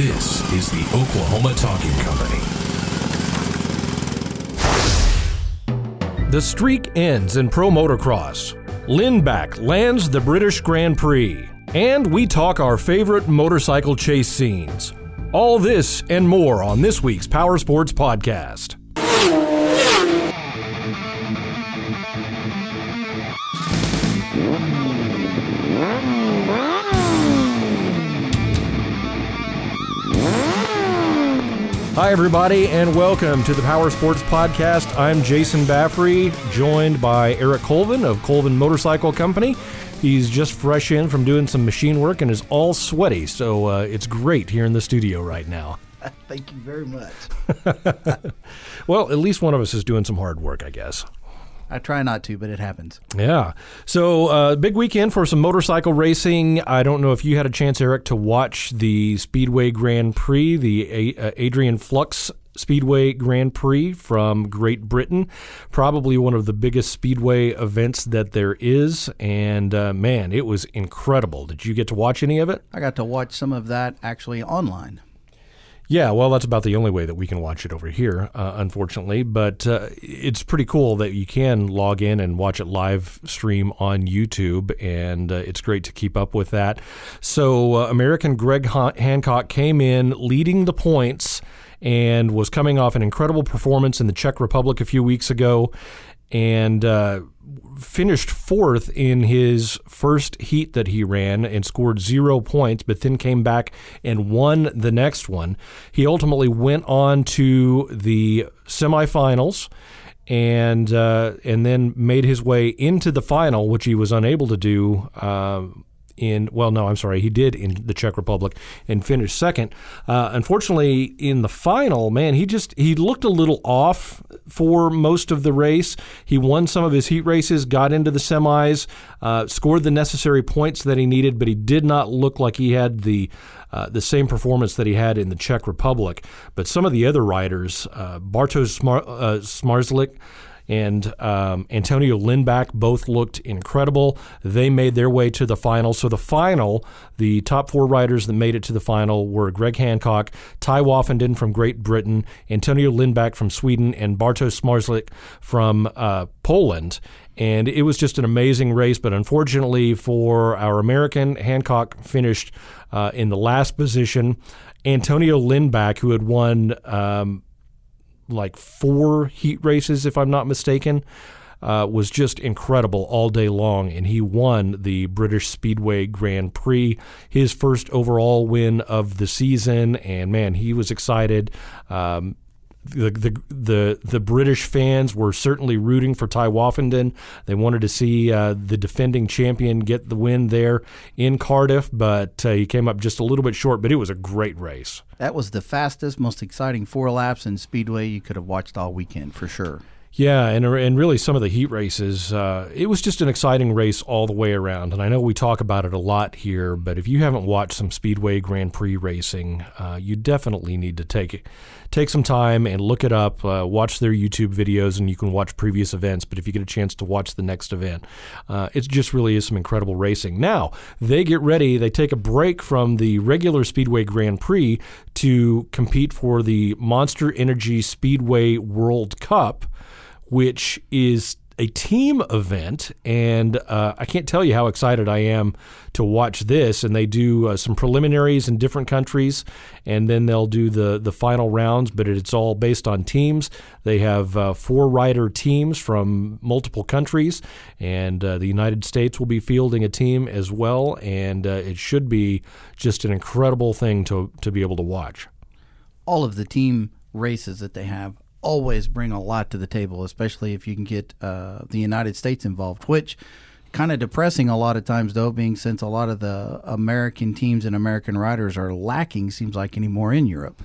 This is the Oklahoma Talking Company. The streak ends in pro motocross. Lindback lands the British Grand Prix. And we talk our favorite motorcycle chase scenes. All this and more on this week's Power Sports Podcast. Hi, everybody, and welcome to the Power Sports Podcast. I'm Jason Baffrey, joined by Eric Colvin of Colvin Motorcycle Company. He's just fresh in from doing some machine work and is all sweaty, so uh, it's great here in the studio right now. Thank you very much. well, at least one of us is doing some hard work, I guess. I try not to, but it happens. Yeah. So, uh, big weekend for some motorcycle racing. I don't know if you had a chance, Eric, to watch the Speedway Grand Prix, the a- uh, Adrian Flux Speedway Grand Prix from Great Britain. Probably one of the biggest speedway events that there is. And uh, man, it was incredible. Did you get to watch any of it? I got to watch some of that actually online. Yeah, well, that's about the only way that we can watch it over here, uh, unfortunately. But uh, it's pretty cool that you can log in and watch it live stream on YouTube, and uh, it's great to keep up with that. So, uh, American Greg Hancock came in leading the points and was coming off an incredible performance in the Czech Republic a few weeks ago and uh, finished fourth in his first heat that he ran and scored zero points, but then came back and won the next one. He ultimately went on to the semifinals and uh, and then made his way into the final, which he was unable to do. Uh, in well no i'm sorry he did in the czech republic and finished second uh, unfortunately in the final man he just he looked a little off for most of the race he won some of his heat races got into the semis uh, scored the necessary points that he needed but he did not look like he had the uh, the same performance that he had in the Czech Republic. But some of the other riders, uh, Bartosz Smar- uh, Zmarzlik, and um, Antonio Lindback both looked incredible. They made their way to the final. So the final, the top four riders that made it to the final were Greg Hancock, Tai Woffinden from Great Britain, Antonio Lindback from Sweden, and Bartosz Zmarzlik from uh, Poland. And it was just an amazing race, but unfortunately for our American, Hancock finished uh, in the last position. Antonio Lindback, who had won um, like four heat races, if I'm not mistaken. Uh, was just incredible all day long, and he won the British Speedway Grand Prix, his first overall win of the season. And man, he was excited. Um, the, the the the British fans were certainly rooting for Tai Woffinden. They wanted to see uh, the defending champion get the win there in Cardiff, but uh, he came up just a little bit short. But it was a great race. That was the fastest, most exciting four laps in Speedway you could have watched all weekend for sure. Yeah, and and really some of the heat races, uh, it was just an exciting race all the way around. And I know we talk about it a lot here, but if you haven't watched some Speedway Grand Prix racing, uh, you definitely need to take take some time and look it up. Uh, watch their YouTube videos, and you can watch previous events. But if you get a chance to watch the next event, uh, it just really is some incredible racing. Now they get ready; they take a break from the regular Speedway Grand Prix to compete for the Monster Energy Speedway World Cup which is a team event, and uh, I can't tell you how excited I am to watch this. And they do uh, some preliminaries in different countries, and then they'll do the the final rounds. But it's all based on teams. They have uh, four rider teams from multiple countries, and uh, the United States will be fielding a team as well. And uh, it should be just an incredible thing to to be able to watch. All of the team races that they have always bring a lot to the table, especially if you can get uh, the United States involved, which kind of depressing a lot of times though being since a lot of the american teams and american riders are lacking seems like anymore in europe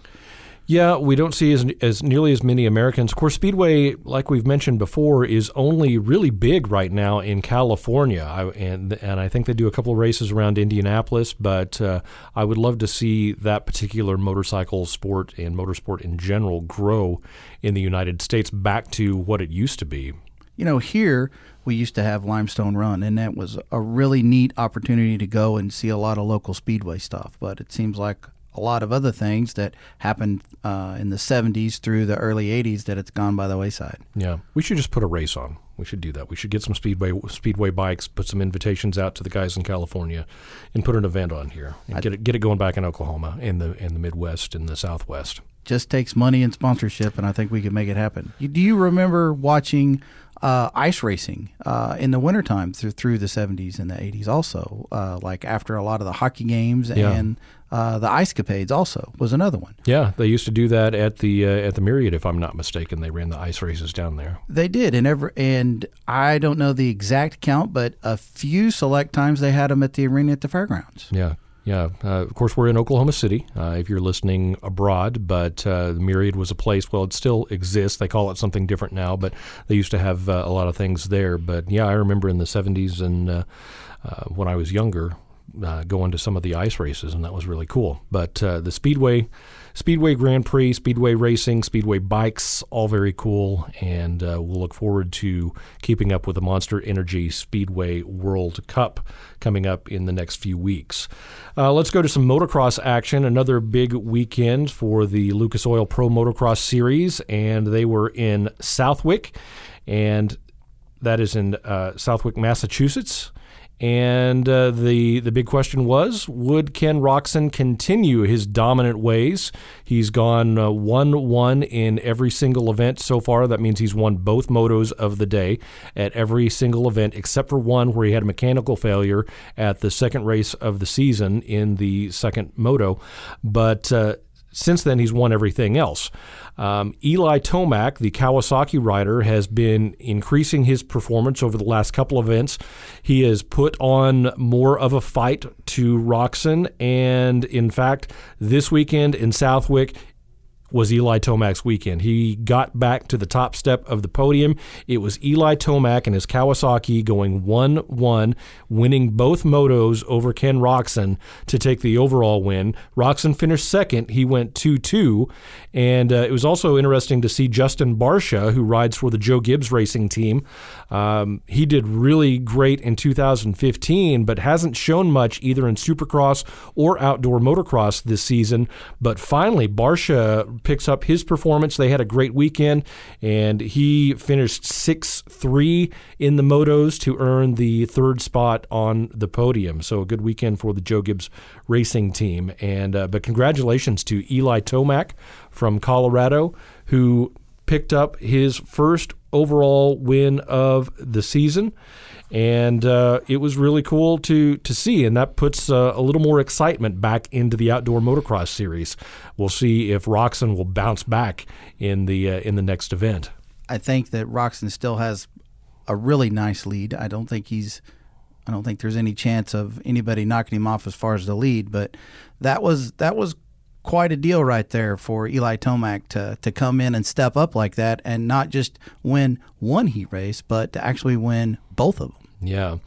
yeah, we don't see as, as nearly as many Americans. Of course, Speedway, like we've mentioned before, is only really big right now in California, I, and and I think they do a couple of races around Indianapolis. But uh, I would love to see that particular motorcycle sport and motorsport in general grow in the United States back to what it used to be. You know, here we used to have Limestone Run, and that was a really neat opportunity to go and see a lot of local speedway stuff. But it seems like a lot of other things that happened uh, in the 70s through the early 80s that it's gone by the wayside. Yeah, we should just put a race on. We should do that. We should get some speedway speedway bikes, put some invitations out to the guys in California, and put an event on here and get it get it going back in Oklahoma, in the in the Midwest, in the Southwest. Just takes money and sponsorship, and I think we can make it happen. Do you remember watching uh, ice racing uh, in the wintertime through through the 70s and the 80s? Also, uh, like after a lot of the hockey games Yeah. and uh, the ice capades, also was another one. Yeah, they used to do that at the uh, at the Myriad, if I'm not mistaken. They ran the ice races down there. They did, and ever and I don't know the exact count, but a few select times they had them at the arena at the fairgrounds. Yeah, yeah. Uh, of course, we're in Oklahoma City. Uh, if you're listening abroad, but uh, the Myriad was a place. Well, it still exists. They call it something different now, but they used to have uh, a lot of things there. But yeah, I remember in the '70s and uh, uh, when I was younger, going to some of the ice races, and that was really cool. But the Speedway, Speedway Grand Prix, Speedway racing, Speedway bikes, all very cool, and uh, we'll look forward to keeping up with the Monster Energy Speedway World Cup coming up in the next few weeks. Uh, let's go to some motocross action. Another big weekend for the Lucas Oil Pro Motocross Series, and they were in Southwick, and that is in uh, Southwick, Massachusetts. And uh, the the big question was: Would Ken Roczen continue his dominant ways? He's gone uh, one one in every single event so far. That means he's won both motos of the day at every single event, except for one where he had a mechanical failure at the second race of the season in the second moto. But uh, since then, he's won everything else. Um, Eli Tomac, the Kawasaki rider, has been increasing his performance over the last couple of events. He has put on more of a fight to Roczen, and in fact, this weekend in Southwick, was Eli Tomac's weekend. He got back to the top step of the podium. It was Eli Tomac and his Kawasaki going 1 1, winning both motos over Ken Roczen to take the overall win. Roczen finished second. He went 2 2. And uh, it was also interesting to see Justin Barcia, who rides for the Joe Gibbs racing team. Um, he did really great in 2015, but hasn't shown much either in supercross or outdoor motocross this season. But finally, Barcia picks up his performance. They had a great weekend, and he finished 6 3 in the motos to earn the third spot on the podium. So a good weekend for the Joe Gibbs racing team. And uh, But congratulations to Eli Tomac from Colorado, who picked up his first overall win of the season. And uh, it was really cool to to see, and that puts uh, a little more excitement back into the outdoor motocross series. We'll see if Roczen will bounce back in the uh, in the next event. I think that Roczen still has a really nice lead. I don't think he's I don't think there's any chance of anybody knocking him off as far as the lead, but that was that was quite a deal right there for Eli Tomac to to come in and step up like that and not just win one heat race, but to actually win both of them. Yeah.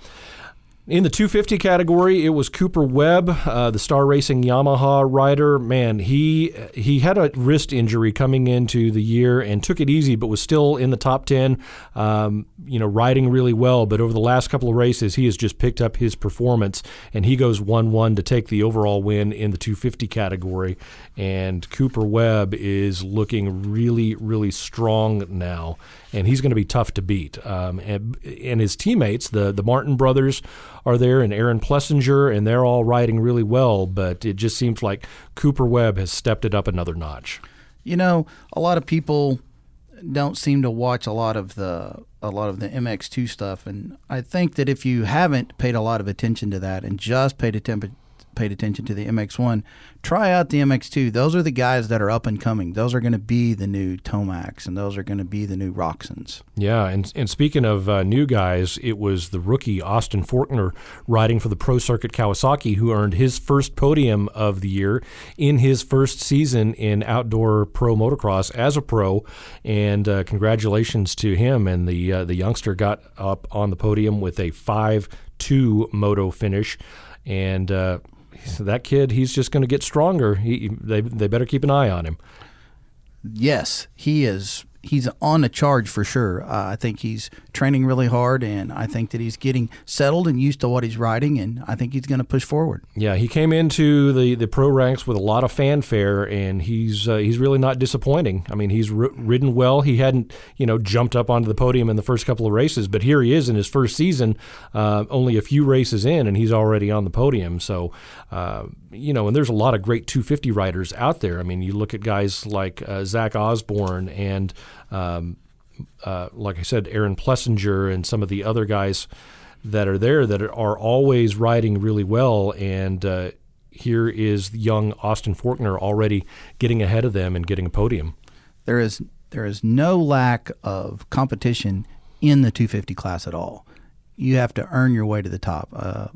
In the 250 category, it was Cooper Webb, uh, the Star Racing Yamaha rider. Man, he he had a wrist injury coming into the year and took it easy, but was still in the top 10. Um, you know, riding really well. But over the last couple of races, he has just picked up his performance, and he goes 1-1 to take the overall win in the 250 category. And Cooper Webb is looking really, really strong now, and he's going to be tough to beat. Um, and, and his teammates, the the Martin brothers are there and Aaron Plessinger, and they're all riding really well. But it just seems like Cooper Webb has stepped it up another notch. You know, a lot of people don't seem to watch a lot of the a lot of the MX2 stuff, and I think that if you haven't paid a lot of attention to that and just paid attention paid attention to the MX1, try out the MX2. Those are the guys that are up and coming. Those are going to be the new Tomacs, and those are going to be the new Roczens. Yeah, and and speaking of uh, new guys, it was the rookie Austin Forkner riding for the Pro Circuit Kawasaki who earned his first podium of the year in his first season in outdoor pro motocross as a pro, and uh, congratulations to him. And the uh, the youngster got up on the podium with a five two moto finish, and. That kid, he's just going to get stronger. He, they, they better keep an eye on him. Yes, he is. He's on a charge for sure. Uh, I think he's training really hard, and I think that he's getting settled and used to what he's riding, and I think he's going to push forward. Yeah, he came into the, the pro ranks with a lot of fanfare, and he's uh, he's really not disappointing. I mean, he's r- ridden well. He hadn't you know jumped up onto the podium in the first couple of races, but here he is in his first season, uh, only a few races in, and he's already on the podium. So uh, you know, and there's a lot of great 250 riders out there. I mean, you look at guys like uh, Zach Osborne and um, uh, like I said, Aaron Plessinger and some of the other guys that are there that are always riding really well. And uh, here is young Austin Forkner already getting ahead of them and getting a podium. There is there is no lack of competition in the 250 class at all. You have to earn your way to the top. Uh,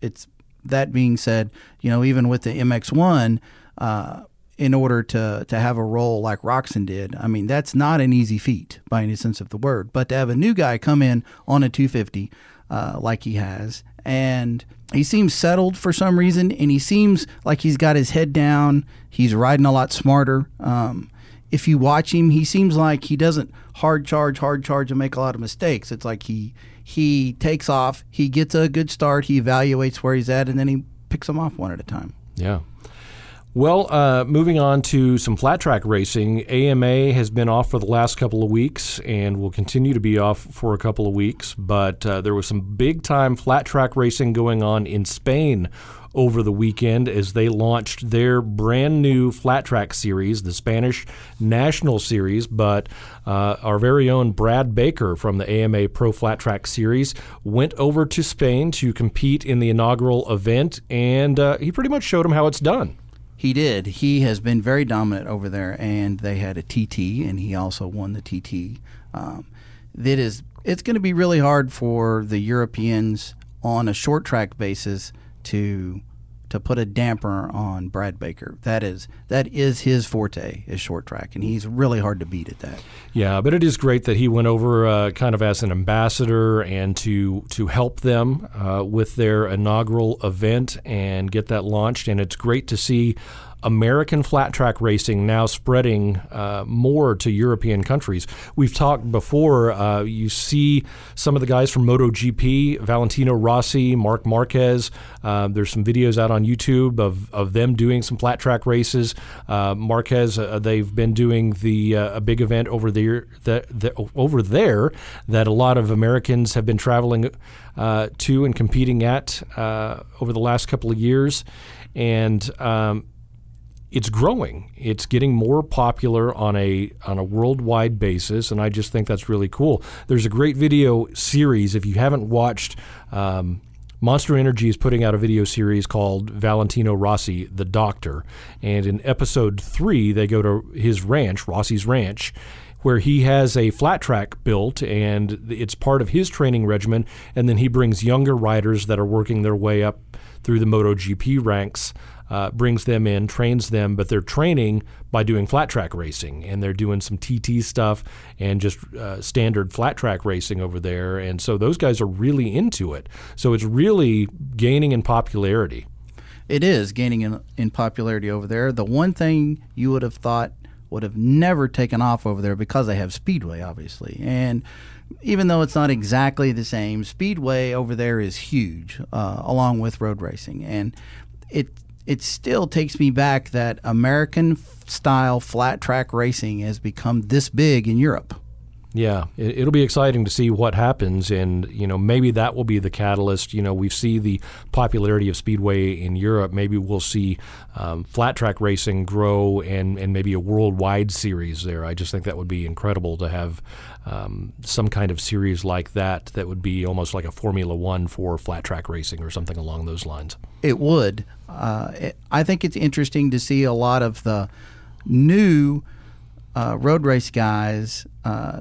it's that being said, you know, even with the MX1, uh, in order to to have a role like Roczen did, I mean, that's not an easy feat by any sense of the word. But to have a new guy come in on a 250 uh, like he has, and he seems settled for some reason, and he seems like he's got his head down. He's riding a lot smarter. Um, if you watch him, he seems like he doesn't hard charge, hard charge, and make a lot of mistakes. It's like he he takes off, he gets a good start, he evaluates where he's at, and then he picks them off one at a time. Yeah. Well, uh, moving on to some flat track racing, AMA has been off for the last couple of weeks and will continue to be off for a couple of weeks. But uh, there was some big time flat track racing going on in Spain over the weekend as they launched their brand new flat track series, the Spanish National Series. But uh, our very own Brad Baker from the AMA Pro Flat Track Series went over to Spain to compete in the inaugural event, and uh, he pretty much showed them how it's done. He did. He has been very dominant over there, and they had a TT, and he also won the TT. Um, that is, it's going to be really hard for the Europeans on a short track basis to to put a damper on Brad Baker. That is that is his forte is short track, and he's really hard to beat at that. Yeah, but it is great that he went over uh, kind of as an ambassador and to to help them uh, with their inaugural event and get that launched. And it's great to see American flat track racing now spreading uh, more to European countries. We've talked before, uh, you see some of the guys from MotoGP, Valentino Rossi, Marc Marquez. Uh, there's some videos out on YouTube of, of them doing some flat track races. Uh, Marquez, uh, they've been doing the uh, a big event over there, the, the, over there that a lot of Americans have been traveling to and competing at over the last couple of years. And um, it's growing. It's getting more popular on a on a worldwide basis, and I just think that's really cool. There's a great video series if you haven't watched. Um, Monster Energy is putting out a video series called Valentino Rossi, the Doctor, and in episode three they go to his ranch, Rossi's ranch, where he has a flat track built and it's part of his training regimen. And then he brings younger riders that are working their way up through the MotoGP ranks uh, brings them in, trains them, but they're training by doing flat track racing and they're doing some TT stuff and just uh, standard flat track racing over there. And so those guys are really into it. So it's really gaining in popularity. It is gaining in, in popularity over there. The one thing you would have thought would have never taken off over there because they have Speedway, obviously. And even though it's not exactly the same, Speedway over there is huge, uh, along with road racing. And it it still takes me back that American style flat track racing has become this big in Europe. Yeah, it, will be exciting to see what happens, and you know maybe that will be the catalyst. You know, we see the popularity of speedway in Europe. Maybe we'll see um, flat track racing grow, and and maybe a worldwide series there. I just think that would be incredible to have um, some kind of series like that. That would be almost like a Formula One for flat track racing or something along those lines. It would. Uh, it, I think it's interesting to see a lot of the new uh, road race guys uh,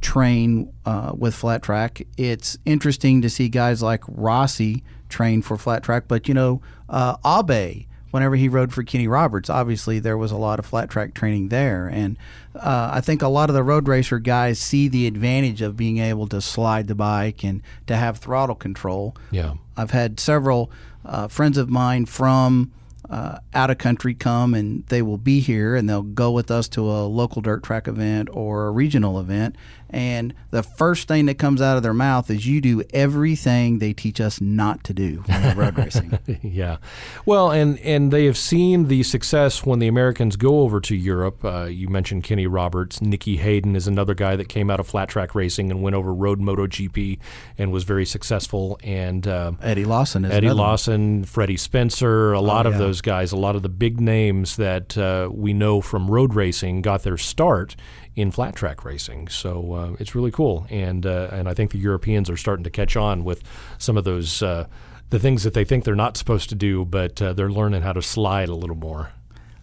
train uh, with flat track. It's interesting to see guys like Rossi train for flat track, but you know, uh, Abe, whenever he rode for Kenny Roberts, obviously there was a lot of flat track training there. And uh, I think a lot of the road racer guys see the advantage of being able to slide the bike and to have throttle control. Yeah. I've had several uh, friends of mine from uh, out of country come and they will be here and they'll go with us to a local dirt track event or a regional event. And the first thing that comes out of their mouth is you do everything they teach us not to do when road racing. yeah, well, and and they have seen the success when the Americans go over to Europe. Uh, you mentioned Kenny Roberts, Nicky Hayden is another guy that came out of flat track racing and went over road MotoGP and was very successful. And uh, Eddie Lawson is Eddie one. Lawson, Freddie Spencer, a lot of yeah. those guys, a lot of the big names that uh, we know from road racing got their start in flat track racing. So uh, it's really cool, and uh, and I think the Europeans are starting to catch on with some of those uh, the things that they think they're not supposed to do, but uh, they're learning how to slide a little more.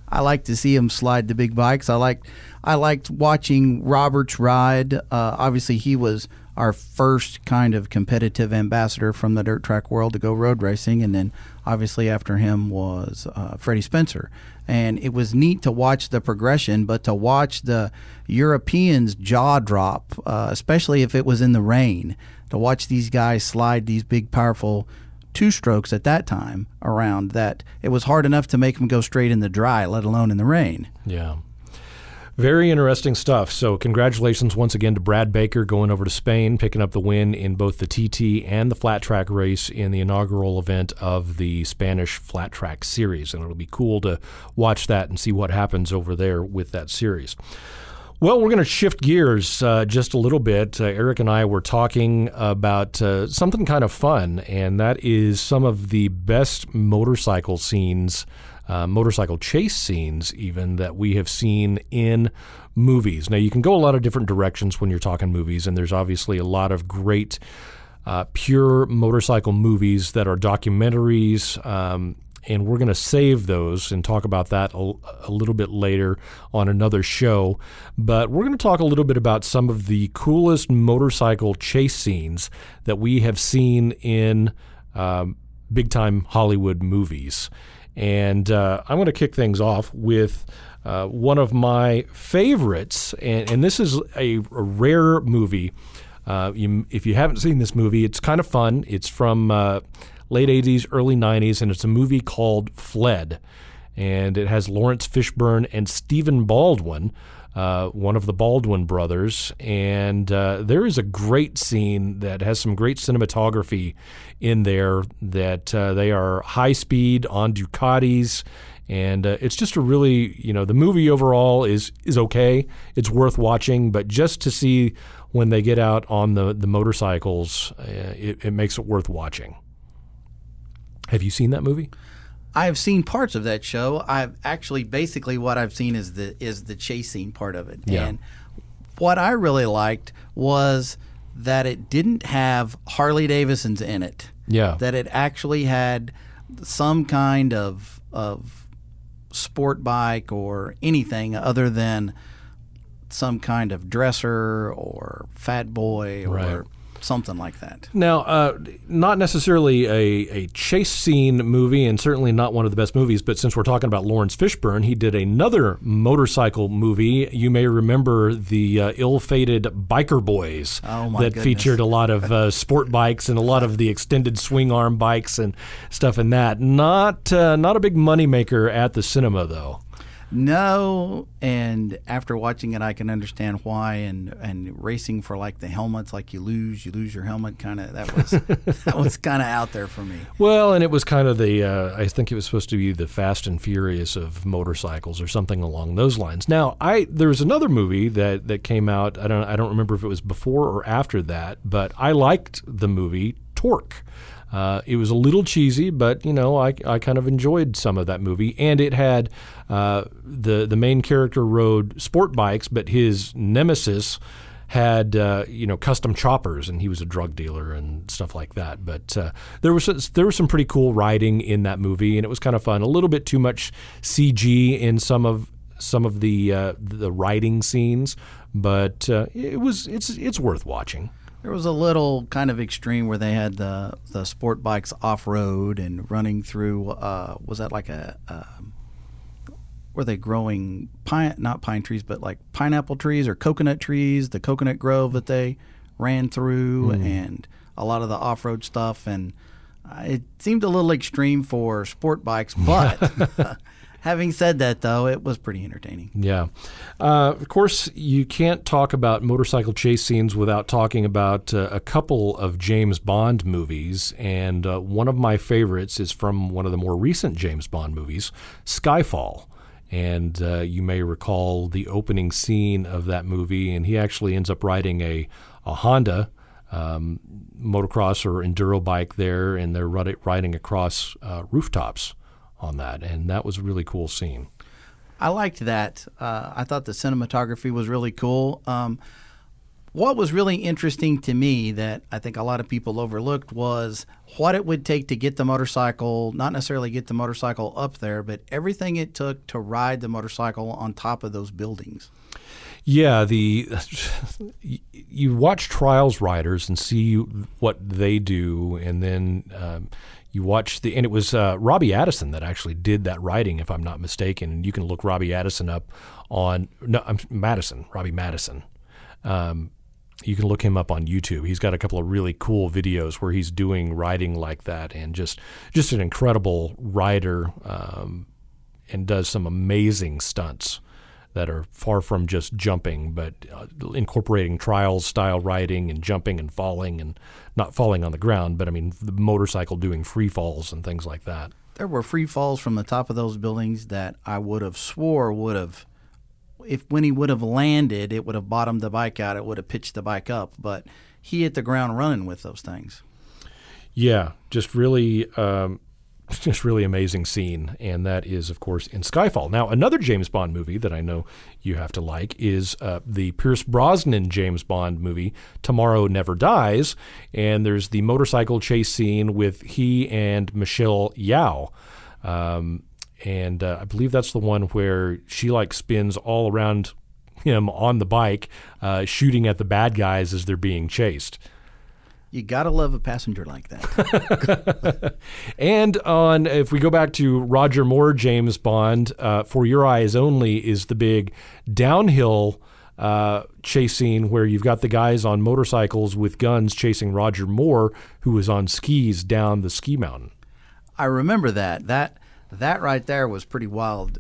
I like to see him slide the big bikes. I like I liked watching Roberts ride. Uh, obviously, he was our first kind of competitive ambassador from the dirt track world to go road racing, and then obviously after him was uh, Freddie Spencer. And it was neat to watch the progression, but to watch the Europeans jaw drop, uh, especially if it was in the rain, to watch these guys slide these big, powerful two strokes at that time around that it was hard enough to make them go straight in the dry, let alone in the rain. Yeah. Very interesting stuff. So, congratulations once again to Brad Baker going over to Spain, picking up the win in both the TT and the flat track race in the inaugural event of the Spanish Flat Track Series. And it'll be cool to watch that and see what happens over there with that series. Well, we're going to shift gears uh, just a little bit. Uh, Eric and I were talking about uh, something kind of fun, and that is some of the best motorcycle scenes, uh, motorcycle chase scenes, even that we have seen in movies. Now, you can go a lot of different directions when you're talking movies, and there's obviously a lot of great. Uh, pure motorcycle movies that are documentaries, um, and we're going to save those and talk about that a, a, little bit later on another show. But we're going to talk a little bit about some of the coolest motorcycle chase scenes that we have seen in um, big time Hollywood movies. And uh, I'm going to kick things off with. Uh, one of my favorites, and, and this is a, a rare movie. Uh, you, if you haven't seen this movie, it's kind of fun. It's from uh, late 80s, early 90s, and it's a movie called Fled. And it has Laurence Fishburne and Stephen Baldwin, uh, one of the Baldwin brothers. And uh, there is a great scene that has some great cinematography in there that uh, they are high speed on Ducatis. And uh, it's just a really, you know, the movie overall is is okay. It's worth watching, but just to see when they get out on the the motorcycles, uh, it, it makes it worth watching. Have you seen that movie? I've seen parts of that show. I've actually basically what I've seen is the is the chasing part of it. Yeah. And what I really liked was that it didn't have Harley Davidsons in it. Yeah. That it actually had some kind of of sport bike or anything other than some kind of dresser or fat boy or Right. Something like that. Now, uh, not necessarily a, a chase scene movie, and certainly not one of the best movies, but since we're talking about Laurence Fishburne, he did another motorcycle movie. You may remember the uh, ill fated Biker Boys Oh, that goodness. featured a lot of uh, sport bikes and a lot of the extended swing arm bikes and stuff in that. Not, uh, not a big moneymaker at the cinema, though. No, and after watching it, I can understand why. And and racing for like the helmets, like you lose, you lose your helmet. Kind of that was that was kind of out there for me. Well, and it was kind of the, uh, I think it was supposed to be the Fast and Furious of motorcycles or something along those lines. Now, I there was another movie that, that came out. I don't I don't remember if it was before or after that, but I liked the movie Torque. Uh, it was a little cheesy, but you know I, I kind of enjoyed some of that movie, and it had uh, the the main character rode sport bikes, but his nemesis had uh, you know custom choppers, and he was a drug dealer and stuff like that. But uh, there was there was some pretty cool riding in that movie, and it was kind of fun. A little bit too much CG in some of some of the uh, the riding scenes, but uh, it was it's it's worth watching. There was a little kind of extreme where they had the the sport bikes off road and running through. Uh, was that like a? Um, were they growing pine not pine trees but like pineapple trees or coconut trees? The coconut grove that they ran through and a lot of the off road stuff and. Uh, It seemed a little extreme for sport bikes, but having said that, though, it was pretty entertaining. Yeah. Uh, of course, you can't talk about motorcycle chase scenes without talking about uh, a couple of James Bond movies. And uh, one of my favorites is from one of the more recent James Bond movies, Skyfall. And uh, you may recall the opening scene of that movie, and he actually ends up riding a, a Honda um, motocross or enduro bike there, and they're riding across uh, rooftops on that. And that was a really cool scene. I liked that. Uh, I thought the cinematography was really cool. Um, what was really interesting to me that I think a lot of people overlooked was what it would take to get the motorcycle, not necessarily get the motorcycle up there, but everything it took to ride the motorcycle on top of those buildings. Yeah, the you watch trials riders and see what they do, and then um, you watch the and it was uh, Robbie Addison that actually did that riding, if I'm not mistaken. And you can look Robbie Addison up on no, I'm Madison, Robbie Madison. Um, you can look him up on YouTube. He's got a couple of really cool videos where he's doing riding like that, and just just an incredible rider, um, and does some amazing stunts that are far from just jumping, but uh, incorporating trials style riding and jumping and falling and not falling on the ground, but I mean the motorcycle doing free falls and things like that. There were free falls from the top of those buildings that I would have swore would have, if when he would have landed, it would have bottomed the bike out, it would have pitched the bike up, but he hit the ground running with those things. Yeah, just really, um, just really amazing scene, and that is, of course, in Skyfall. Now, another James Bond movie that I know you have to like is uh, the Pierce Brosnan James Bond movie, Tomorrow Never Dies, and there's the motorcycle chase scene with he and Michelle Yeoh. Um, and uh, I believe that's the one where she like spins all around him on the bike, uh, shooting at the bad guys as they're being chased. You gotta love a passenger like that. And on, if we go back to Roger Moore, James Bond, uh, For Your Eyes Only is the big downhill uh, chase scene where you've got the guys on motorcycles with guns chasing Roger Moore, who was on skis down the ski mountain. I remember that. That that right there was pretty wild.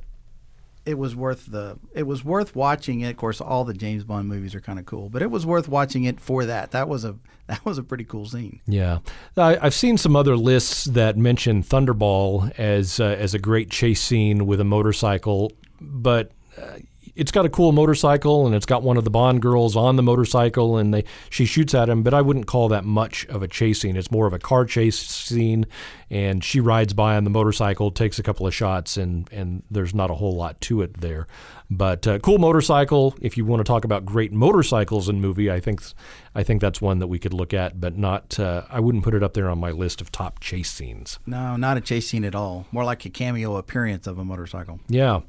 It was worth the it was worth watching it. Of course, all the James Bond movies are kind of cool, but it was worth watching it for that. That was a that was a pretty cool scene. Yeah, I, I've seen some other lists that mention Thunderball as uh, as a great chase scene with a motorcycle, but uh, it's got a cool motorcycle and it's got one of the Bond girls on the motorcycle and they she shoots at him. But I wouldn't call that much of a chase scene. It's more of a car chase scene, and she rides by on the motorcycle, takes a couple of shots, and and there's not a whole lot to it there. But uh, cool motorcycle. If you want to talk about great motorcycles in movie, I think I think that's one that we could look at, but not. Uh, I wouldn't put it up there on my list of top chase scenes. No, not a chase scene at all. More like a cameo appearance of a motorcycle. Yeah.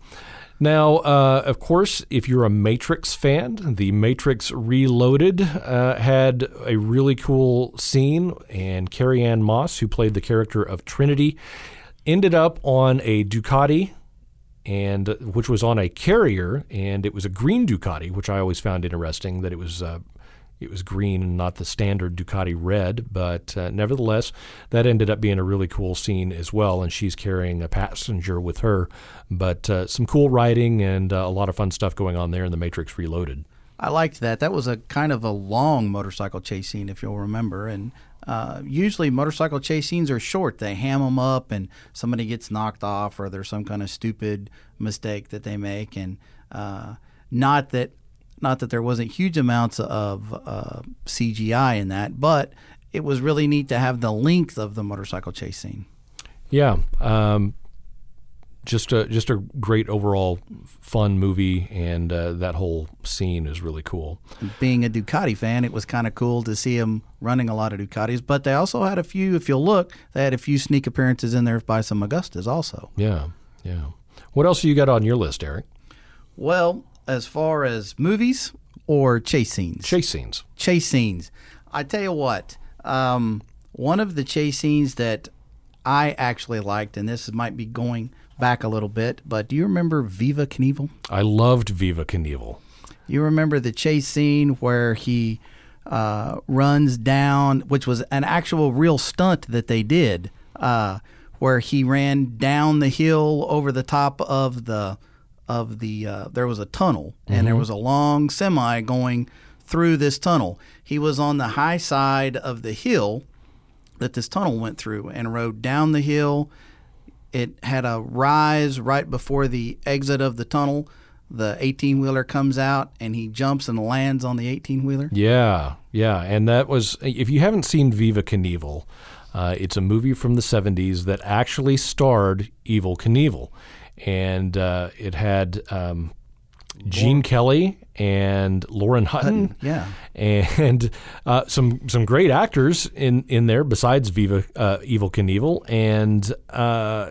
Now, uh, of course, if you're a Matrix fan, the Matrix Reloaded uh, had a really cool scene, and Carrie Ann Moss, who played the character of Trinity, ended up on a Ducati, and which was on a carrier, and it was a green Ducati, which I always found interesting that it was. Uh, it was green and not the standard Ducati red, but uh, nevertheless, that ended up being a really cool scene as well. And she's carrying a passenger with her, but uh, some cool riding and uh, a lot of fun stuff going on there in the Matrix Reloaded. I liked that. That was a kind of a long motorcycle chase scene, if you'll remember. And uh, usually, motorcycle chase scenes are short. They ham them up, and somebody gets knocked off, or there's some kind of stupid mistake that they make. And uh, not that, not that there wasn't huge amounts of uh, CGI in that, but it was really neat to have the length of the motorcycle chase scene. Yeah, um, just a just a great overall fun movie, and uh, that whole scene is really cool. being a Ducati fan, it was kind of cool to see him running a lot of Ducatis. But they also had a few, if you'll look, they had a few sneak appearances in there by some Agustas also. Yeah, yeah. What else you got on your list, Eric? Well, as far as movies or chase scenes, Chase scenes. chase scenes. I tell you what, um, one of the chase scenes that I actually liked, and this might be going back a little bit, but do you remember Viva Knievel? I loved Viva Knievel. You remember the chase scene where he uh, runs down, which was an actual real stunt that they did, uh, where he ran down the hill over the top of the of the. Uh, there was a tunnel, and there was a long semi going through this tunnel. He was on the high side of the hill that this tunnel went through, and rode down the hill. It had a rise right before the exit of the tunnel. The 18 wheeler comes out and he jumps and lands on the 18 wheeler. Yeah, yeah, and that was if you haven't seen Viva Knievel, uh, it's a movie from the '70s that actually starred Evel Knievel, and uh, it had um, Gene Kelly and Lauren Hutton, yeah. and uh, some some great actors in in there besides Viva uh, Evel Knievel, and uh,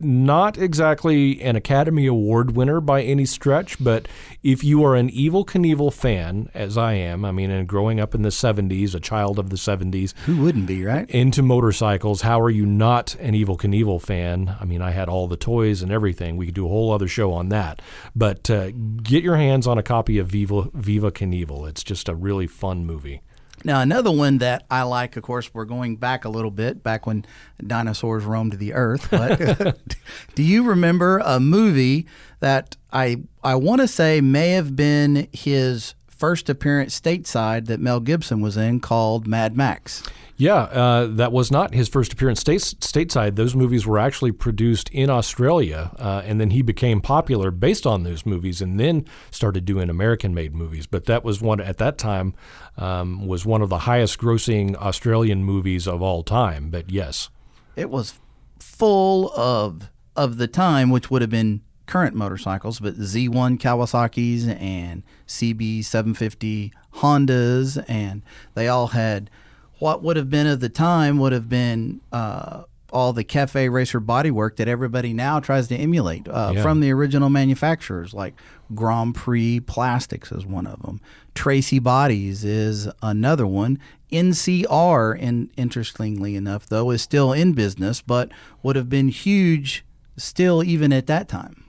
not exactly an Academy Award winner by any stretch, but if you are an Evel Knievel fan, as I am, I mean, and growing up in the 70s, a child of the 70s, Who wouldn't be, right? into motorcycles, how are you not an Evel Knievel fan? I mean, I had all the toys and everything. We could do a whole other show on that. But uh, get your hands on a copy of Viva, Viva Knievel. It's just a really fun movie. Now, another one that I like, of course, we're going back a little bit, back when dinosaurs roamed the earth. But do you remember a movie that I I want to say may have been his first appearance stateside that Mel Gibson was in called Mad Max? Yeah, uh, that was not his first appearance states, stateside. Those movies were actually produced in Australia, uh, and then he became popular based on those movies, and then started doing American-made movies. But that was one at that time um, was one of the highest-grossing Australian movies of all time. But yes, It was full of of the time, which would have been current motorcycles, but Z1 Kawasaki's and CB 750 Hondas, and they all had what would have been of the time would have been uh, all the cafe racer bodywork that everybody now tries to emulate uh, Yeah. from the original manufacturers, like Grand Prix Plastics is one of them. Tracy Bodies is another one. NCR, in, interestingly enough, though, is still in business, but would have been huge still even at that time.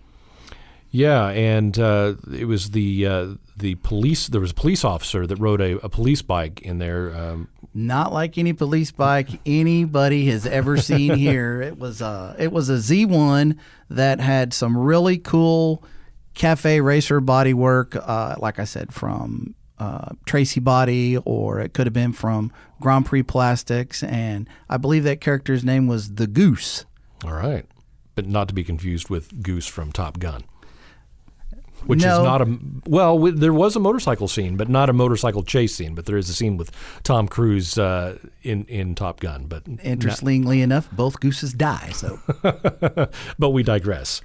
Yeah, and uh, it was the uh, the police. There was a police officer that rode a, a police bike in there. Um, Not like any police bike anybody has ever seen here. It was a it was a Z1 that had some really cool cafe racer bodywork. Uh, like I said, from uh, Tracy Body, or it could have been from Grand Prix Plastics, and I believe that character's name was the Goose. all right, but not to be confused with Goose from Top Gun. Which No. is not a well. w- There was a motorcycle scene, but not a motorcycle chase scene. But there is a scene with Tom Cruise uh, in in Top Gun. But Interestingly enough, both gooses die. So but we digress.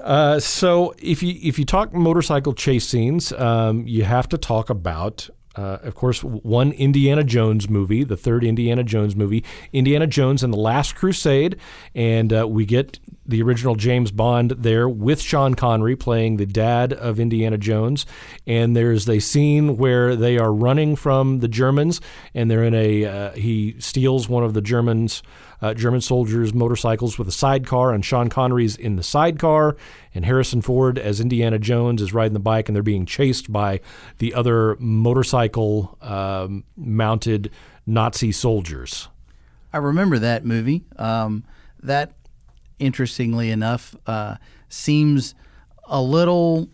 Uh, so if you if you talk motorcycle chase scenes, um, you have to talk about, uh, of course, one Indiana Jones movie, the third Indiana Jones movie, Indiana Jones and the Last Crusade, and uh, we get the original James Bond there with Sean Connery playing the dad of Indiana Jones, and there's a scene where they are running from the Germans, and they're in a uh, he steals one of the Germans uh, German soldiers' motorcycles with a sidecar, and Sean Connery's in the sidecar, and Harrison Ford as Indiana Jones is riding the bike, and they're being chased by the other motorcycle um, mounted Nazi soldiers. I remember that movie. Um, that, interestingly enough, uh, seems a little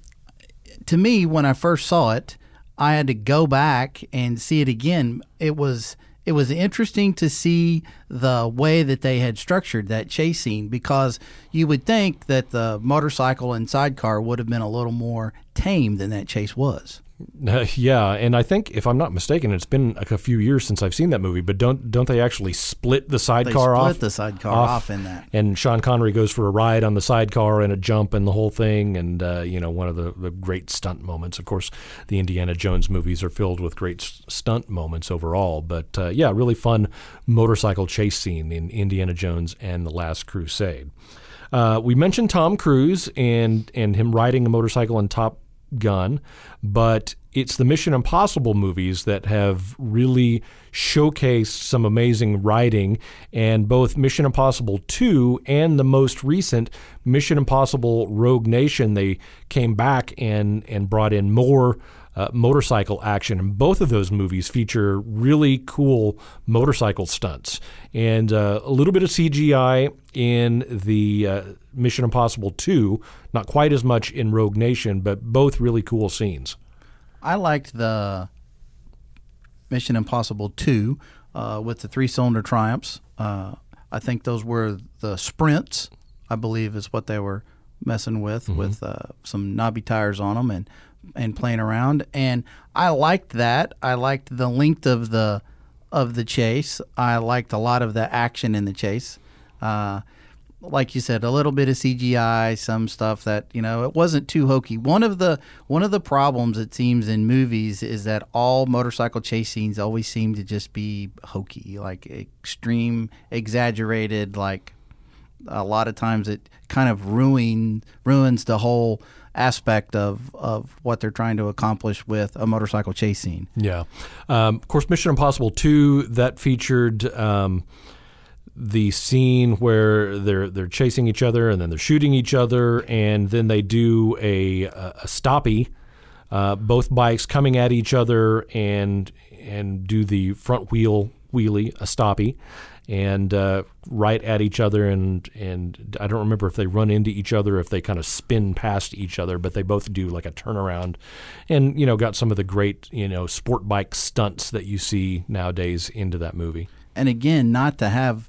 to me when I first saw it. I had to go back and see it again. It was it was interesting to see the way that they had structured that chase scene because you would think that the motorcycle and sidecar would have been a little more tame than that chase was. Yeah, and I think if I'm not mistaken, it's been like a few years since I've seen that movie. But don't don't they actually split the They sidecar split off? the sidecar off, in that. and Sean Connery goes for a ride on the sidecar and a jump and the whole thing. And, uh, you know, one of the, the great stunt moments. Of course, the Indiana Jones movies are filled with great stunt moments overall. But, uh, yeah, really fun motorcycle chase scene in Indiana Jones and The Last Crusade. Uh, we mentioned Tom Cruise and, and him riding a motorcycle on Top Gun, but it's the Mission Impossible movies that have really showcased some amazing writing. And both Mission Impossible 2 and the most recent Mission Impossible Rogue Nation, they came back and, and brought in more uh, motorcycle action. And both of those movies feature really cool motorcycle stunts and uh, a little bit of CGI in the uh, Mission Impossible 2, not quite as much in Rogue Nation, but both really cool scenes. I liked the Mission Impossible 2 uh, with the three cylinder triumphs. Uh, I think those were the sprints, I believe, is what they were messing with, Mm-hmm. with uh, some knobby tires on them and, and playing around. And I liked that. I liked the length of the of the chase. I liked a lot of the action in the chase. Uh, like you said, a little bit of CGI, some stuff that you know it wasn't too hokey. One of the one of the problems it seems in movies is that all motorcycle chase scenes always seem to just be hokey, like extreme, exaggerated. Like a lot of times it kind of ruin ruins the whole aspect of of what they're trying to accomplish with a motorcycle chase scene. Yeah. Um, of course, Mission Impossible 2, that featured um, the scene where they're they're chasing each other and then they're shooting each other and then they do a, a, stoppie, uh, both bikes coming at each other and and do the front wheel wheelie, a stoppie, and uh, right at each other and and I don't remember if they run into each other, if they kind of spin past each other, but they both do like a turnaround, and you know got some of the great you know sport bike stunts that you see nowadays into that movie. and again, not to have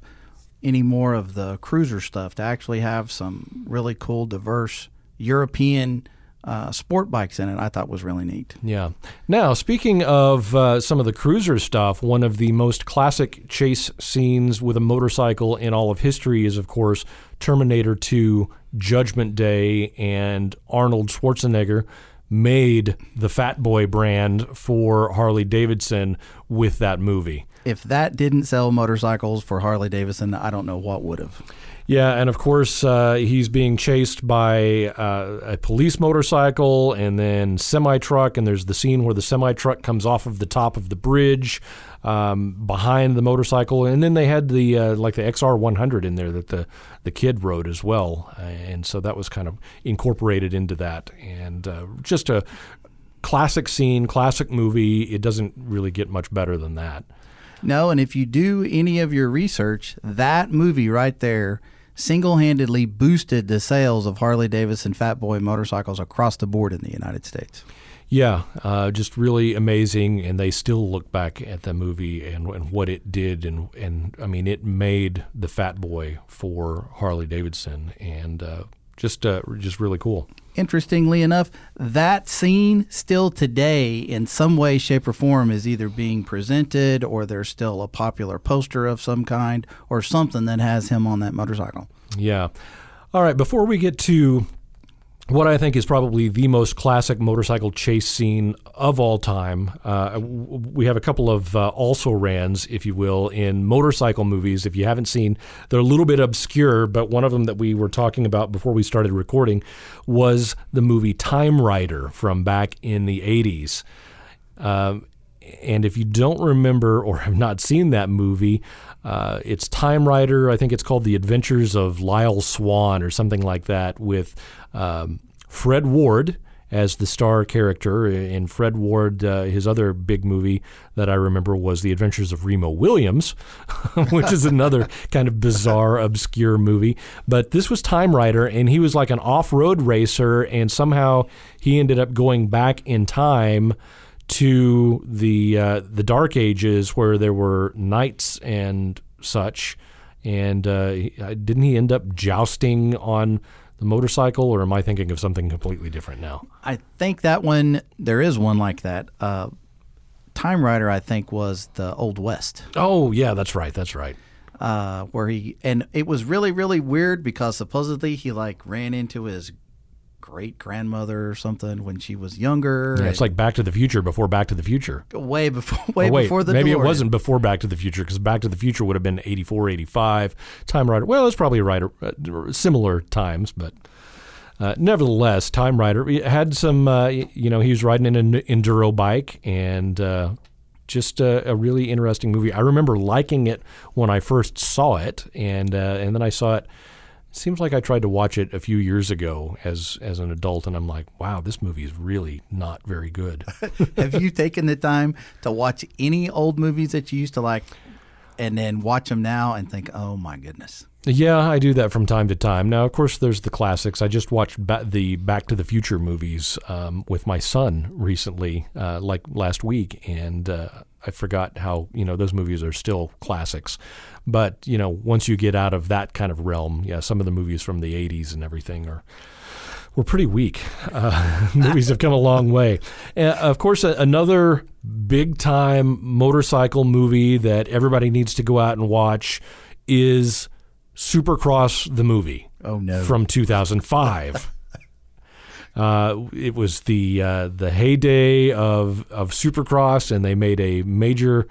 any more of the cruiser stuff, to actually have some really cool, diverse European uh, sport bikes in it, I thought was really neat. Yeah. Now, speaking of uh, some of the cruiser stuff, one of the most classic chase scenes with a motorcycle in all of history is, of course, Terminator 2 Judgment Day, and Arnold Schwarzenegger made the Fat Boy brand for Harley Davidson with that movie. If that didn't sell motorcycles for Harley Davidson, I don't know what would have. Yeah, and of course, uh, he's being chased by uh, a police motorcycle and then semi truck. And there's the scene where the semi truck comes off of the top of the bridge um, behind the motorcycle. And then they had the uh, like the XR 100 in there that the the kid rode as well, and so that was kind of incorporated into that. And uh, just a classic scene, classic movie. It doesn't really get much better than that. No, and if you do any of your research, that movie right there single handedly boosted the sales of Harley Davidson Fat Boy motorcycles across the board in the United States. Yeah, uh, just really amazing, and they still look back at the movie and, and what it did, and and I mean, it made the Fat Boy for Harley Davidson, and uh, just uh, just really cool. Interestingly enough, that scene still today, in some way, shape, or form, is either being presented or there's still a popular poster of some kind or something that has him on that motorcycle. Yeah. All right. Before we get to what I think is probably the most classic motorcycle chase scene of all time. Uh, we have a couple of uh, also rans, if you will, in motorcycle movies. If you haven't seen, they're a little bit obscure, but one of them that we were talking about before we started recording was the movie Time Rider from back in the 80s. Um, and if you don't remember or have not seen that movie, uh, it's Time Rider. I think it's called The Adventures of Lyle Swann or something like that, with um, Fred Ward as the star character. And Fred Ward, uh, his other big movie that I remember was The Adventures of Remo Williams, which is another kind of bizarre, obscure movie. But this was Time Rider, and he was like an off road racer, and somehow he ended up going back in time to the uh, the Dark Ages where there were knights and such. And uh, uh, didn't he end up jousting on the motorcycle, or am I thinking of something completely different now? I think that one, there is one like that. Uh, Time Rider, I think, was the Old West. Oh, yeah, that's right. That's right. uh, where he and it was really really weird because supposedly he like ran into his great grandmother or something when she was younger. Yeah, it's like Back to the Future before Back to the Future. way before way Oh, wait, before the maybe it wasn't before Back to the Future because Back to the Future would have been 84, 85. Time Rider, well, it's probably right, uh, similar times, but uh, nevertheless, Time Rider had some, uh, you know, he was riding in an enduro bike and uh, just a, a really interesting movie. I remember liking it when I first saw it, and uh, and then I saw it seems like I tried to watch it a few years ago as as an adult, and I'm like, wow, this movie is really not very good. Have you taken the time to watch any old movies that you used to like, and then watch them now and think, oh my goodness? Yeah, I do that from time to time. Now, of course, there's the classics. I just watched ba- the Back to the Future movies um, with my son recently, uh, like last week, and uh, I forgot how you know those movies are still classics. But you know, once you get out of that kind of realm, yeah, some of the movies from the '80s and everything are were pretty weak. Uh, movies have come a long way. Uh, of course, another big time motorcycle movie that everybody needs to go out and watch is Supercross the movie. Oh no! From 2005. Uh, it was the uh, the heyday of of Supercross, and they made a major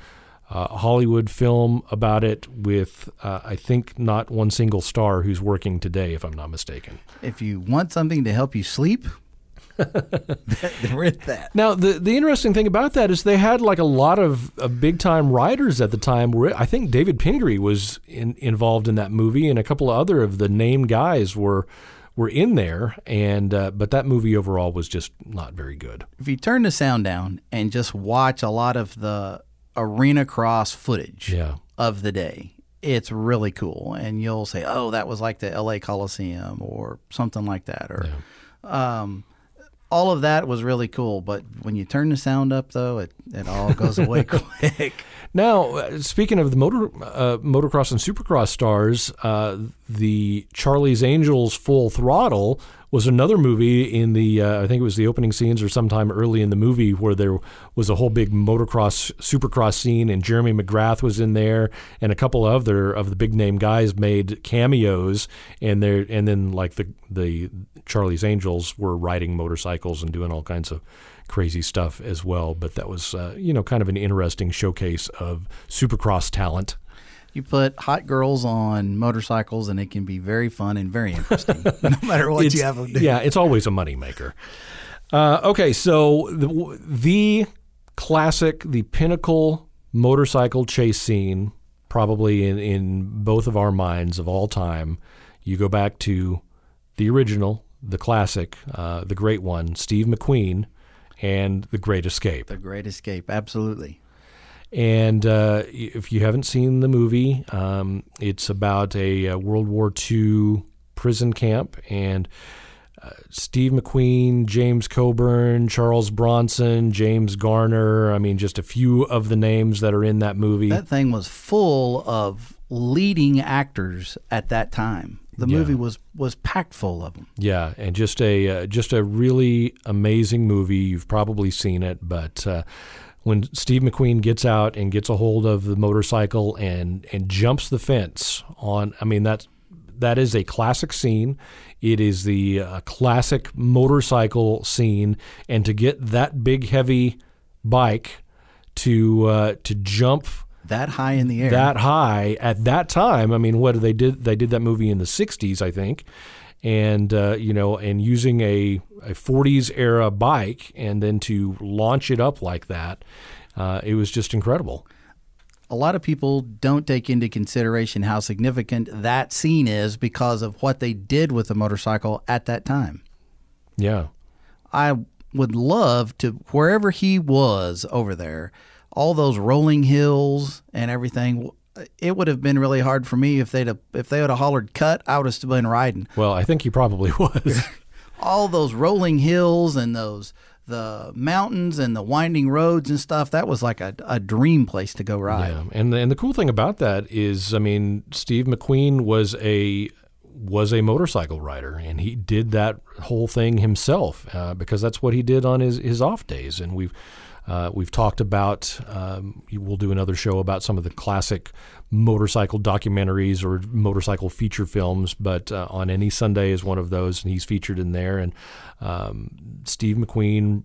uh, Hollywood film about it with uh, I think not one single star who's working today, if I'm not mistaken. If you want something to help you sleep. rent that. Now, the the interesting thing about that is they had like a lot of, of big time writers at the time. Where I think David Pingree was in, involved in that movie, and a couple of other of the name guys were were in there. And uh, but that movie overall was just not very good. If you turn the sound down and just watch a lot of the arena cross footage Yeah. of the day, it's really cool. And you'll say, "Oh, that was like the L.A. Coliseum or something like that," or. Um, all of that was really cool, but when you turn the sound up, though, it, it all goes away quick. Now, uh, speaking of the motor, uh, motocross and supercross stars, uh, the Charlie's Angels Full Throttle was another movie in the, uh, I think it was the opening scenes or sometime early in the movie where there was a whole big motocross, supercross scene, and Jeremy McGrath was in there, and a couple of other of the big name guys made cameos, and there, and then like the the Charlie's Angels were riding motorcycles and doing all kinds of crazy stuff as well. But that was, uh, you know, kind of an interesting showcase of supercross talent. You put hot girls on motorcycles, and it can be very fun and very interesting, no matter what It's- you have them do. Yeah, it's always a moneymaker. Uh, okay, so the, the classic, the pinnacle motorcycle chase scene, probably in, in both of our minds of all time. You go back to the original, the classic, uh, the great one, Steve McQueen, and The Great Escape. The Great Escape, absolutely. And uh, if you haven't seen the movie, um, it's about a, uh World War II prison camp, and uh, Steve McQueen, James Coburn, Charles Bronson, James Garner. I mean, just a few of the names that are in that movie. That thing was full of leading actors at that time. The Yeah. movie was was packed full of them. Yeah, and just a uh, just a really amazing movie. You've probably seen it, but uh, when Steve McQueen gets out and gets a hold of the motorcycle and and jumps the fence on, I mean that that is a classic scene. It is the uh, classic motorcycle scene, and to get that big heavy bike to uh, to jump That high in the air. that high at that time. I mean, what they did they did that movie in the '60s, I think, and uh, you know, and using a a '40s era bike and then to launch it up like that, uh, it was just incredible. a lot of people don't take into consideration how significant that scene is because of what they did with the motorcycle at that time. Yeah, I would love to wherever he was over there, all those rolling hills and everything. It would have been really hard for me if they'd have, if they would have hollered cut. I would have still been riding. well, I think he probably was. All those rolling hills and those the mountains and the winding roads and stuff. That was like a, a dream place to go ride. Yeah, and and the cool thing about that is, I mean, Steve McQueen was a was a motorcycle rider, and he did that whole thing himself uh, because that's what he did on his his off days. And we've uh, we've talked about um, we'll do another show about some of the classic motorcycle documentaries or motorcycle feature films, but uh, on any Sunday is one of those, and he's featured in there. And um, Steve McQueen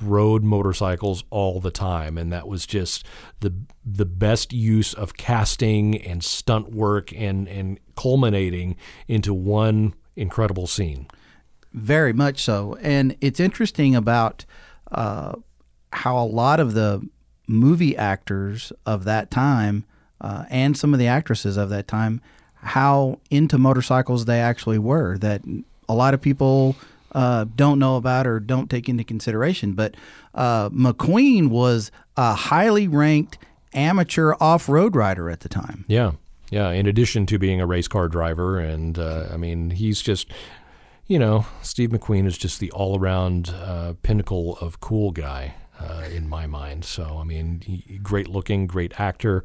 rode motorcycles all the time and that was just the the best use of casting and stunt work and and culminating into one incredible scene. Very much so. And it's interesting about uh, how a lot of the movie actors of that time uh, and some of the actresses of that time how into motorcycles they actually were that a lot of people uh, don't know about or don't take into consideration. But uh, McQueen was a highly ranked amateur off road rider at the time. Yeah. Yeah. In addition to being a race car driver. And uh, I mean, he's just, you know, Steve McQueen is just the all around uh, pinnacle of cool guy. Uh, in my mind, so I mean, he, great looking, great actor,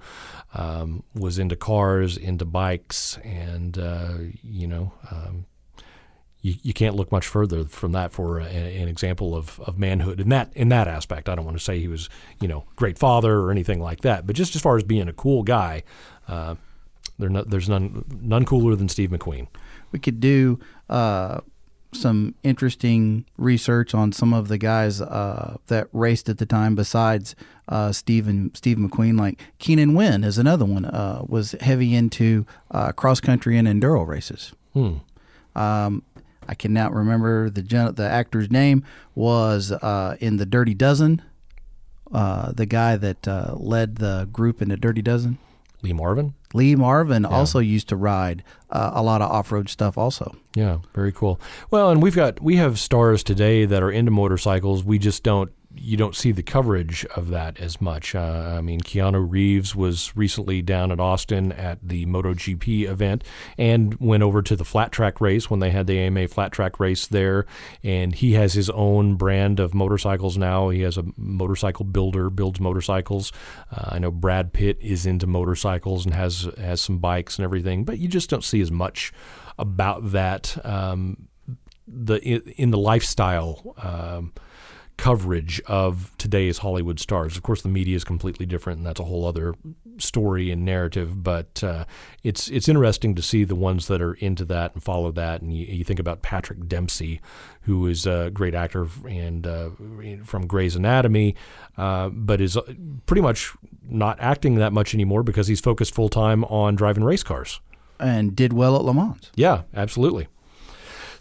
um, was into cars, into bikes, and uh, you know, um, you, you can't look much further from that for a, an example of, of manhood in that in that aspect. I don't want to say he was you know great father or anything like that, but just as far as being a cool guy, uh, no, there's none none cooler than Steve McQueen. We could do uh, some interesting research on some of the guys uh, that raced at the time besides uh, Steve and Steve McQueen. Like Keenan Wynn is another one. Uh, was heavy into uh, cross country and enduro races. Hmm. Um, I cannot remember the gen- the actor's name. Was uh, in the Dirty Dozen. Uh, the guy that led the group in the Dirty Dozen. Lee Marvin. Lee Marvin yeah. also used to ride uh, a lot of off-road stuff also. Yeah, very cool. Well, and we've got we have stars today that are into motorcycles. We just don't you don't see the coverage of that as much. Uh, I mean, Keanu Reeves was recently down at Austin at the MotoGP event and went over to the flat track race when they had the AMA flat track race there. And he has his own brand of motorcycles now. He has a motorcycle builder, builds motorcycles. Uh, I know Brad Pitt is into motorcycles and has has some bikes and everything, but you just don't see as much about that. Um, the in, in the lifestyle. Um, coverage of today's Hollywood stars. Of course, the media is completely different, and that's a whole other story and narrative. But uh, it's it's interesting to see the ones that are into that and follow that. And you, you think about Patrick Dempsey, who is a great actor and uh, from Grey's Anatomy, uh, but is uh, pretty much not acting that much anymore because he's focused full time on driving race cars. And did well at Le Mans. Yeah, absolutely.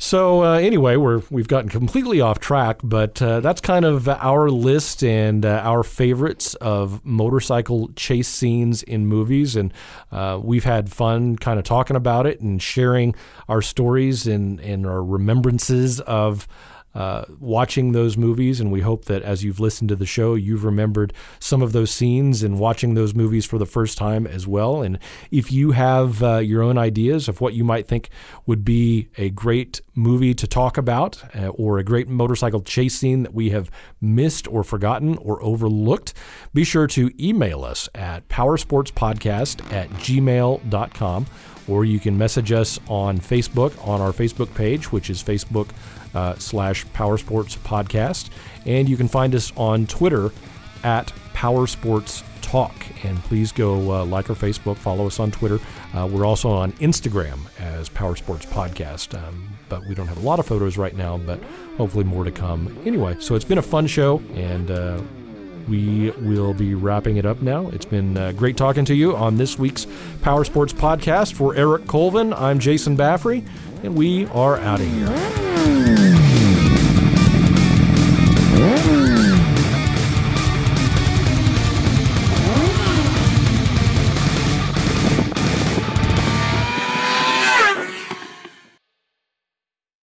So uh, anyway, we're we've gotten completely off track, but uh, that's kind of our list and uh, our favorites of motorcycle chase scenes in movies, and uh, we've had fun kind of talking about it and sharing our stories and and our remembrances of uh, watching those movies, and we hope that as you've listened to the show, you've remembered some of those scenes and watching those movies for the first time as well. And if you have uh, your own ideas of what you might think would be a great movie to talk about, uh, or a great motorcycle chase scene that we have missed or forgotten or overlooked, be sure to email us at powersportspodcast at gmail.com or you can message us on Facebook on our Facebook page, which is Facebook uh, slash Power Sports Podcast. And you can find us on Twitter at Power Sports Talk. And please go uh, like our Facebook, follow us on Twitter. Uh, we're also on Instagram as Power Sports Podcast. Um, but we don't have a lot of photos right now, but hopefully more to come. Anyway, so it's been a fun show, and uh, we will be wrapping it up now. It's been uh, great talking to you on this week's Power Sports Podcast. For Eric Colvin, I'm Jason Baffrey, and we are out of here.